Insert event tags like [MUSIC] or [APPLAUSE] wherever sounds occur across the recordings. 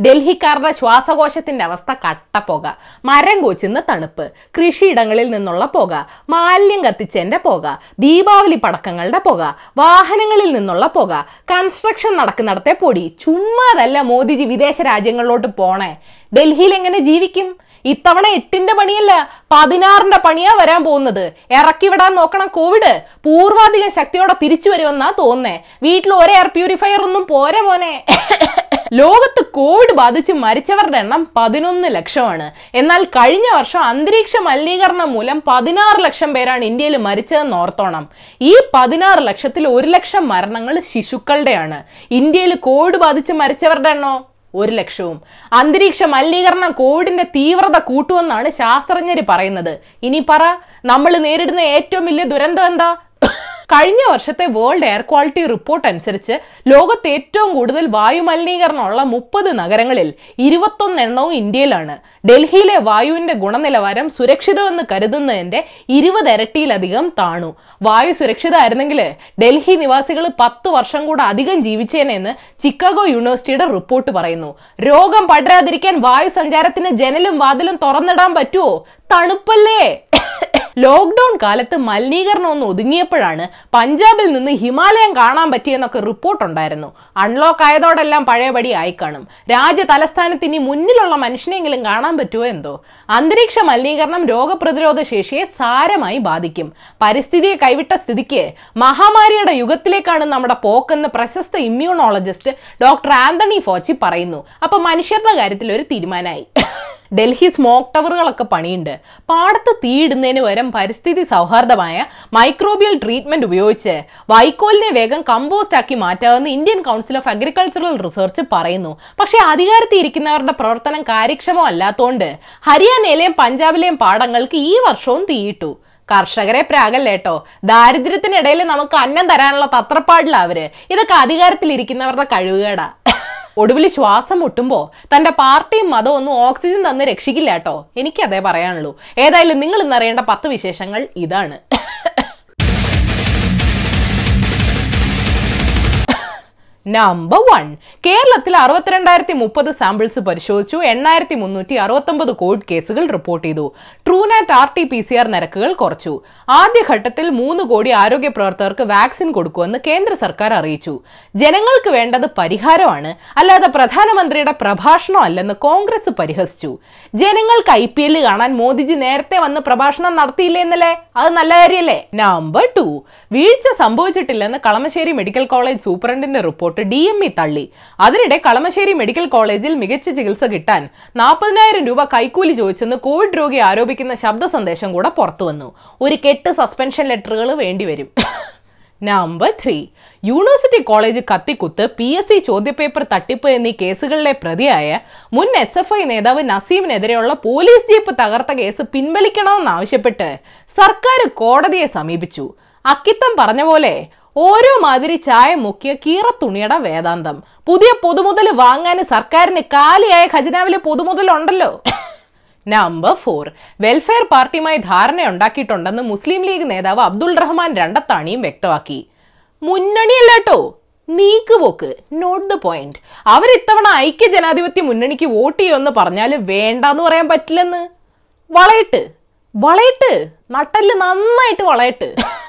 ഡൽഹിക്കാരുടെ ശ്വാസകോശത്തിന്റെ അവസ്ഥ കട്ടപ്പുക മരം കൊച്ചുന്ന തണുപ്പ് കൃഷിയിടങ്ങളിൽ നിന്നുള്ള പുക മാലിന്യം കത്തിച്ചതിന്റെ പുക ദീപാവലി പടക്കങ്ങളുടെ പുക വാഹനങ്ങളിൽ നിന്നുള്ള പുക കൺസ്ട്രക്ഷൻ നടക്കുന്നിടത്തെ പൊടി. ചുമ്മാതല്ല മോദിജി വിദേശ രാജ്യങ്ങളിലോട്ട് പോണേ. ഡൽഹിയിൽ എങ്ങനെ ജീവിക്കും? ഇത്തവണ എട്ടിന്റെ പണിയല്ല പതിനാറിന്റെ പണിയാ വരാൻ പോകുന്നത്. ഇറക്കി വിടാൻ നോക്കണം കോവിഡ്. പൂർവാധിക ശക്തിയോടെ തിരിച്ചു വരുമെന്നാ തോന്നേ. വീട്ടിൽ ഒരു എയർ പ്യൂരിഫയർ ഒന്നും പോരെ മോനെ. ലോകത്ത് കോവിഡ് ബാധിച്ച് മരിച്ചവരുടെ എണ്ണം പതിനൊന്ന് ലക്ഷമാണ്. എന്നാൽ കഴിഞ്ഞ വർഷം അന്തരീക്ഷ മലിനീകരണം മൂലം പതിനാറ് ലക്ഷം പേരാണ് ഇന്ത്യയിൽ മരിച്ചതെന്ന് ഓർത്തോണം. ഈ പതിനാറ് ലക്ഷത്തിൽ ഒരു ലക്ഷം മരണങ്ങൾ ശിശുക്കളുടെയാണ്. ഇന്ത്യയിൽ കോവിഡ് ബാധിച്ച് മരിച്ചവരുടെ എണ്ണോ? ഒരു ലക്ഷവും. അന്തരീക്ഷ മലിനീകരണം കോവിഡിന്റെ തീവ്രത കൂട്ടുമെന്നാണ് ശാസ്ത്രജ്ഞർ പറയുന്നത്. ഇനി പറ നമ്മൾ നേരിടുന്ന ഏറ്റവും വലിയ ദുരന്തം എന്താ? കഴിഞ്ഞ വർഷത്തെ വേൾഡ് എയർ ക്വാളിറ്റി റിപ്പോർട്ട് അനുസരിച്ച് ലോകത്ത് ഏറ്റവും കൂടുതൽ വായു മലിനീകരണമുള്ള മുപ്പത് നഗരങ്ങളിൽ ഇരുപത്തൊന്ന് എണ്ണവും ഇന്ത്യയിലാണ്. ഡൽഹിയിലെ വായുവിന്റെ ഗുണനിലവാരം സുരക്ഷിതമെന്ന് കരുതുന്നതിന്റെ ഇരുപത് ഇരട്ടിയിലധികം താണു. വായു സുരക്ഷിതമായിരുന്നെങ്കിൽ ഡൽഹി നിവാസികൾ പത്ത് വർഷം കൂടെ അധികം ജീവിച്ചേനെന്ന് ചിക്കാഗോ യൂണിവേഴ്സിറ്റിയുടെ റിപ്പോർട്ട് പറയുന്നു. രോഗം പടരാതിരിക്കാൻ വായു സഞ്ചാരത്തിന് ജനലും വാതിലും തുറന്നിടാൻ പറ്റുമോ തണുപ്പല്ലേ? ലോക്ക്ഡൌൺ കാലത്ത് മലിനീകരണം ഒന്ന് ഒതുങ്ങിയപ്പോഴാണ് പഞ്ചാബിൽ നിന്ന് ഹിമാലയം കാണാൻ പറ്റിയെന്നൊക്കെ റിപ്പോർട്ട് ഉണ്ടായിരുന്നു. അൺലോക്ക് ആയതോടെല്ലാം പഴയപടി ആയി കാണും രാജ്യ തലസ്ഥാനത്ത് ഇനി മുന്നിലുള്ള മനുഷ്യനെങ്കിലും കാണാൻ പറ്റുമോ എന്തോ? അന്തരീക്ഷ മലിനീകരണം രോഗപ്രതിരോധ ശേഷിയെ സാരമായി ബാധിക്കും. പരിസ്ഥിതിയെ കൈവിട്ട സ്ഥിതിക്ക് മഹാമാരിയുടെ യുഗത്തിലേക്കാണ് നമ്മുടെ പോക്കെന്ന് പ്രശസ്ത ഇമ്മ്യൂണോളജിസ്റ്റ് ഡോക്ടർ ആന്റണി ഫോച്ചി പറയുന്നു. അപ്പൊ മനുഷ്യരുടെ കാര്യത്തിൽ ഒരു തീരുമാനമായി ഡൽഹി സ്മോക്ക് ടവറുകളൊക്കെ പണിയുണ്ട്. പാടത്ത് തീയിടുന്നതിന് പകരം പരിസ്ഥിതി സൗഹാർദ്ദമായ മൈക്രോബിയൽ ട്രീറ്റ്മെന്റ് ഉപയോഗിച്ച് വൈക്കോലിനെ വേഗം കമ്പോസ്റ്റ് ആക്കി മാറ്റാമെന്ന് Indian Council of Agricultural Research പറയുന്നു. പക്ഷേ അധികാരത്തിൽ ഇരിക്കുന്നവരുടെ പ്രവർത്തനം കാര്യക്ഷമമല്ലാത്തതുകൊണ്ട് ഹരിയാനയിലെയും പഞ്ചാബിലെയും പാടങ്ങൾക്ക് ഈ വർഷവും തീയിട്ടു. കർഷകരെ പ്രാഗല്ലേട്ടോ? ദാരിദ്ര്യത്തിനിടയിൽ നമുക്ക് അന്നം തരാനുള്ള തത്രപ്പാടില്ല അവർ. ഇതൊക്കെ അധികാരത്തിലിരിക്കുന്നവരുടെ കഴിവുകേടാ. ഒടുവിൽ ശ്വാസം മുട്ടുമ്പോ തന്റെ പാർട്ടിയും മതവും ഒന്നും ഓക്സിജൻ തന്ന് രക്ഷിക്കില്ല കേട്ടോ. എനിക്കതേ പറയാനുള്ളൂ. ഏതായാലും നിങ്ങൾ ഇന്നറിയേണ്ട പത്ത് വിശേഷങ്ങൾ ഇതാണ്. നമ്പർ വൺ കേരളത്തിൽ അറുപത്തിരണ്ടായിരത്തി മുപ്പത് സാമ്പിൾസ് പരിശോധിച്ചു. എണ്ണായിരത്തി മുന്നൂറ്റി അറുപത്തൊമ്പത് കോവിഡ് കേസുകൾ റിപ്പോർട്ട് ചെയ്തു. Truenat R T P C R നിരക്കുകൾ കുറച്ചു. ആദ്യഘട്ടത്തിൽ മൂന്ന് കോടി ആരോഗ്യ പ്രവർത്തകർക്ക് വാക്സിൻ കൊടുക്കുമെന്ന് കേന്ദ്ര സർക്കാർ അറിയിച്ചു. ജനങ്ങൾക്ക് വേണ്ടത് പരിഹാരമാണ്. അല്ലാതെ പ്രധാനമന്ത്രിയുടെ പ്രഭാഷണം അല്ലെന്ന് കോൺഗ്രസ് പരിഹസിച്ചു. ജനങ്ങൾക്ക് ഐ പി എൽ കാണാൻ മോദിജി നേരത്തെ വന്ന് പ്രഭാഷണം നടത്തിയില്ലേ എന്നല്ലേ? അത് നല്ല കാര്യല്ലേ? നമ്പർ ടു വീഴ്ച സംഭവിച്ചിട്ടില്ലെന്ന് കളമശ്ശേരി മെഡിക്കൽ കോളേജ് സൂപ്രണ്ടിന്റെ റിപ്പോർട്ട് ഡി എം ഇ തള്ളി. അതിനിടെ കളമശ്ശേരി മെഡിക്കൽ കോളേജിൽ മികച്ച ചികിത്സ കിട്ടാൻ നാൽപ്പതിനായിരം രൂപ കൈക്കൂലി ചോദിച്ചെന്ന് കോവിഡ് രോഗി ആരോപിക്കുന്ന ശബ്ദ സന്ദേശം കൂടെ പുറത്തുവന്നു ഒരു കെട്ട് സസ്പെൻഷൻ ലെറ്ററുകൾ വേണ്ടിവരും നമ്പർ ത്രീ യൂണിവേഴ്സിറ്റി കോളേജ് കത്തിക്കുത്ത് പി എസ് സി ചോദ്യപേപ്പർ തട്ടിപ്പ് എന്നീ കേസുകളിലെ പ്രതിയായ മുൻ എസ് എഫ് ഐ നേതാവ് നസീമിനെതിരെയുള്ള പോലീസ് ജീപ്പ് തകർത്ത കേസ് പിൻവലിക്കണമെന്നാവശ്യപ്പെട്ട് സർക്കാർ കോടതിയെ സമീപിച്ചു. അക്കിത്തം പറഞ്ഞ പോലെ ഓരോ മാതിരി ചായ മുക്കിയ കീറ തുണിയുടെ വേദാന്തം. പുതിയ പൊതുമുതൽ വാങ്ങാൻ സർക്കാരിന് കാലിയായ ഖജനാവിലെ പൊതുമുതൽ ഉണ്ടല്ലോ നമ്പർ ഫോർ വെൽഫെയർ പാർട്ടിയുമായി ധാരണയുണ്ടാക്കിയിട്ടുണ്ടെന്ന് മുസ്ലിം ലീഗ് നേതാവ് അബ്ദുൾ റഹ്മാൻ രണ്ടത്താണിയും വ്യക്തമാക്കി. മുന്നണിയല്ലേട്ടോ. നീക്കുപോക്ക് നോട്ട് ദ പോയിന്റ് അവരിത്തവണ ഐക്യ ജനാധിപത്യ മുന്നണിക്ക് വോട്ട് ചെയ്യുമെന്ന് പറഞ്ഞാൽ വേണ്ടാന്ന് പറയാൻ പറ്റില്ലെന്ന്. വളയിട്ട്. വളയിട്ട്. നട്ടൽ നന്നായിട്ട് വളയിട്ട്.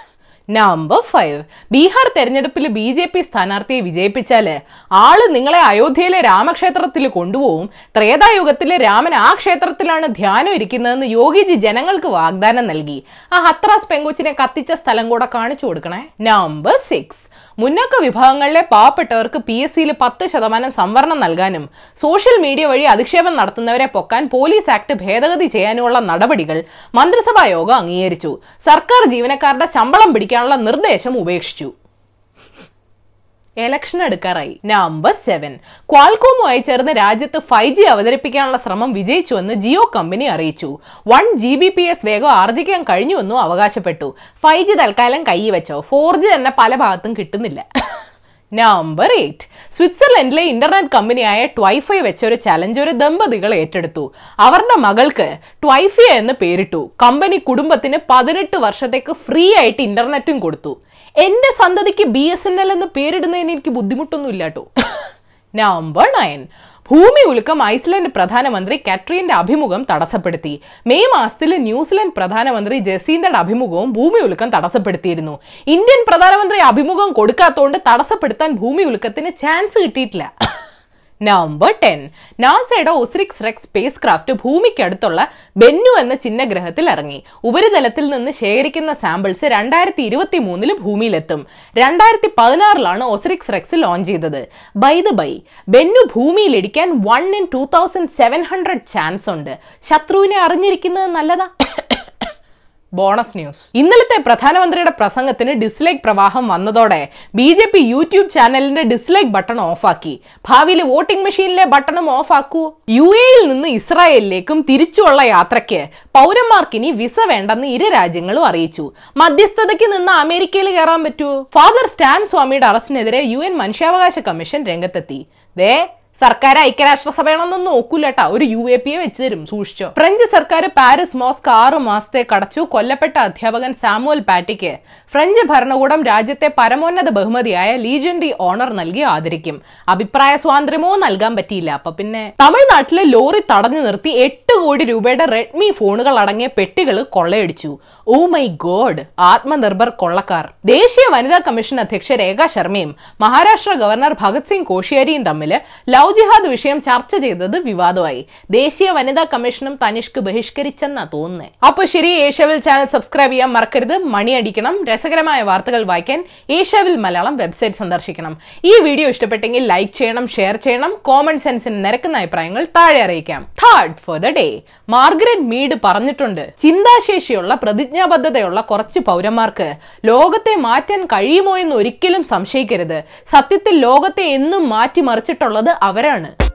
നമ്പർ ഫൈവ് ബീഹാർ തെരഞ്ഞെടുപ്പിൽ ബി ജെ പി സ്ഥാനാർത്ഥിയെ വിജയിപ്പിച്ചാൽ ആൾ നിങ്ങളെ അയോധ്യയിലെ രാമക്ഷേത്രത്തിൽ കൊണ്ടുപോകും. ത്രേതായുഗത്തിലെ രാമൻ ആ ക്ഷേത്രത്തിലാണ് ധ്യാനം ഇരിക്കുന്നതെന്ന് യോഗിജി ജനങ്ങൾക്ക് വാഗ്ദാനം നൽകി. ആ ഹത്രാസ് പെങ്കൊച്ചിനെ കത്തിച്ച സ്ഥലം കൂടെ കാണിച്ചു കൊടുക്കണേ. നമ്പർ സിക്സ് മുന്നോക്ക വിഭാഗങ്ങളിലെ പാവപ്പെട്ടവർക്ക് പി എസ് സിയിൽ പത്ത് ശതമാനം സംവരണം നൽകാനും സോഷ്യൽ മീഡിയ വഴി അധിക്ഷേപം നടത്തുന്നവരെ പൊക്കാൻ പോലീസ് ആക്ട് ഭേദഗതി ചെയ്യാനുമുള്ള നടപടികൾ മന്ത്രിസഭാ യോഗം അംഗീകരിച്ചു. സർക്കാർ ജീവനക്കാരുടെ ശമ്പളം പിടിക്കാനുള്ള നിർദ്ദേശം ഉപേക്ഷിച്ചു. ഇലക്ഷൻ എടുക്കാറായി നമ്പർ സെവൻ ക്വാൽകോമുമായി ചേർന്ന് രാജ്യത്ത് ഫൈവ് ജി അവതരിപ്പിക്കാനുള്ള ശ്രമം വിജയിച്ചുവെന്ന് ജിയോ കമ്പനി അറിയിച്ചു. One G B P S വേഗം ആർജിക്കാൻ കഴിഞ്ഞുവെന്നും അവകാശപ്പെട്ടു. ഫൈവ് ജി തൽക്കാലം കൈ വെച്ചോ ഫോർ ജി തന്നെ പല ഭാഗത്തും കിട്ടുന്നില്ല. [LAUGHS] നമ്പർ എയ്റ്റ് സ്വിറ്റ്സർലൻഡിലെ ഇന്റർനെറ്റ് കമ്പനിയായ ട്വൈഫൈ വെച്ച ഒരു ചലഞ്ച് ഒരു ദമ്പതികൾ ഏറ്റെടുത്തു. അവരുടെ മകൾക്ക് ട്വൈഫിയ എന്ന് പേരിട്ടു. കമ്പനി കുടുംബത്തിന് പതിനെട്ട് വർഷത്തേക്ക് ഫ്രീ ആയിട്ട് ഇന്റർനെറ്റും കൊടുത്തു. എന്റെ സന്തതിക്ക് ബി എസ് എൻ എൽ എന്ന് പേരിടുന്നതിന് എനിക്ക് ബുദ്ധിമുട്ടൊന്നും ഇല്ലാട്ടോ നവംബർ [LAUGHS] നയൻ ഭൂമി ഉലുക്കം ഐസ്ലൻഡ് പ്രധാനമന്ത്രി കാട്രീന്റെ അഭിമുഖം തടസ്സപ്പെടുത്തി. മെയ് മാസത്തിൽ ന്യൂസിലൻഡ് പ്രധാനമന്ത്രി ജസീന്തയുടെ അഭിമുഖവും ഭൂമി ഉലുക്കം തടസ്സപ്പെടുത്തിയിരുന്നു. ഇന്ത്യൻ പ്രധാനമന്ത്രി അഭിമുഖം കൊടുക്കാത്തതുകൊണ്ട് തടസ്സപ്പെടുത്താൻ ഭൂമി ഉലുക്കത്തിന് ചാൻസ് കിട്ടിയിട്ടില്ല. [LAUGHS] നവംബർ ടെൻ നാസയുടെ ഒസ്രിക്സ് റെക്സ് സ്പേസ് ക്രാഫ്റ്റ് ഭൂമിക്കടുത്തുള്ള ബെന്നു എന്ന ചിഹ്നഗ്രഹത്തിൽ ഇറങ്ങി. ഉപരിതലത്തിൽ നിന്ന് ശേഖരിക്കുന്ന സാമ്പിൾസ് രണ്ടായിരത്തി ഇരുപത്തി മൂന്നിൽ ഭൂമിയിലെത്തും. രണ്ടായിരത്തി പതിനാറിലാണ് ഒസ്രിക്സ് റെക്സ് ലോഞ്ച് ചെയ്തത്. By the by Bennu ഭൂമിയിലിടിക്കാൻ one in two thousand seven hundred chance ഉണ്ട്. ശത്രുവിനെ അറിഞ്ഞിരിക്കുന്നത് നല്ലതാ. Bonus news. ഇന്നലത്തെ പ്രധാനമന്ത്രിയുടെ പ്രസംഗത്തിന് ഡിസ്ലൈക്ക് പ്രവാഹം വന്നതോടെ ബി ജെ പി യൂട്യൂബ് ചാനലിന്റെ ഡിസ്ലൈക്ക് ബട്ടൺ ഓഫാക്കി. ഭാവിയിൽ വോട്ടിംഗ് മെഷീനിലെ ബട്ടണും ഓഫാക്കൂ. യു എയിൽ നിന്ന് ഇസ്രായേലിലേക്കും തിരിച്ചുള്ള യാത്രയ്ക്ക് പൗരന്മാർക്ക് ഇനി വിസ വേണ്ടെന്ന് ഇരു രാജ്യങ്ങളും അറിയിച്ചു. മധ്യസ്ഥതയ്ക്ക് നിന്ന് അമേരിക്കയിൽ കയറാൻ പറ്റൂ. ഫാദർ സ്റ്റാൻ സ്വാമിയുടെ അറസ്റ്റിനെതിരെ യു എൻ മനുഷ്യാവകാശ കമ്മീഷൻ രംഗത്തെത്തി. ദേ സർക്കാർ ഐക്യരാഷ്ട്രസഭയാണെന്നൊന്നും നോക്കൂലട്ടാ. ഒരു യു എ പിയെ വെച്ച് തരും സൂക്ഷിച്ചോ. ഫ്രഞ്ച് സർക്കാർ പാരീസ് മോസ്ക് ആറു മാസത്തെ കടച്ചു. കൊല്ലപ്പെട്ട അധ്യാപകൻ സാമുവൽ പാറ്റിക്ക് ഫ്രഞ്ച് ഭരണകൂടം രാജ്യത്തെ പരമോന്നത ബഹുമതിയായ ലീജൻഡറി ഓണർ നൽകി ആദരിക്കും. അഭിപ്രായ സ്വാതന്ത്ര്യമോ നൽകാൻ പറ്റിയില്ല. അപ്പൊ പിന്നെ തമിഴ്നാട്ടിലെ ലോറി തടഞ്ഞു നിർത്തി എട്ട് കോടി രൂപയുടെ റെഡ്മി ഫോണുകൾ അടങ്ങിയ പെട്ടികൾ കൊള്ളയടിച്ചു. Oh my god. ആത്മനിർഭർ കൊള്ളക്കാർ. ദേശീയ വനിതാ കമ്മീഷൻ അധ്യക്ഷ രേഖ ശർമ്മയും മഹാരാഷ്ട്ര ഗവർണർ ഭഗത് സിംഗ് കോഷിയാരിയും തമ്മിൽ ലവ് ജിഹാദ് വിഷയം ചർച്ച ചെയ്തത് വിവാദമായി. ദേശീയ വനിതാ കമ്മീഷനും തനിഷ്ക് ബഹിഷ്കരിച്ചെന്നാ തോന്നുന്നത് അപ്പൊ ശരി ഏഷ്യാവിൽ ചാനൽ സബ്സ്ക്രൈബ് ചെയ്യാൻ മറക്കരുത്. മണിയടിക്കണം രസകരമായ വാർത്തകൾ വായിക്കാൻ ഏഷ്യാവിൽ മലയാളം വെബ്സൈറ്റ് സന്ദർശിക്കണം. ഈ വീഡിയോ ഇഷ്ടപ്പെട്ടെങ്കിൽ ലൈക്ക് ചെയ്യണം ഷെയർ ചെയ്യണം. കോമൺ സെൻസിന് നിരക്കുന്ന അഭിപ്രായങ്ങൾ താഴെ അറിയിക്കാം. Third for the day Margaret Mead പറഞ്ഞിട്ടുണ്ട്. ചിന്താശേഷിയുള്ള പ്രതിജ്ഞാബദ്ധതയുള്ള കുറച്ച് പൗരന്മാർക്ക് ലോകത്തെ മാറ്റാൻ കഴിയുമോ എന്ന് ഒരിക്കലും സംശയിക്കരുത്. സത്യത്തിൽ ലോകത്തെ എന്നും മാറ്റിമറിച്ചിട്ടുള്ളത് അവരാണ്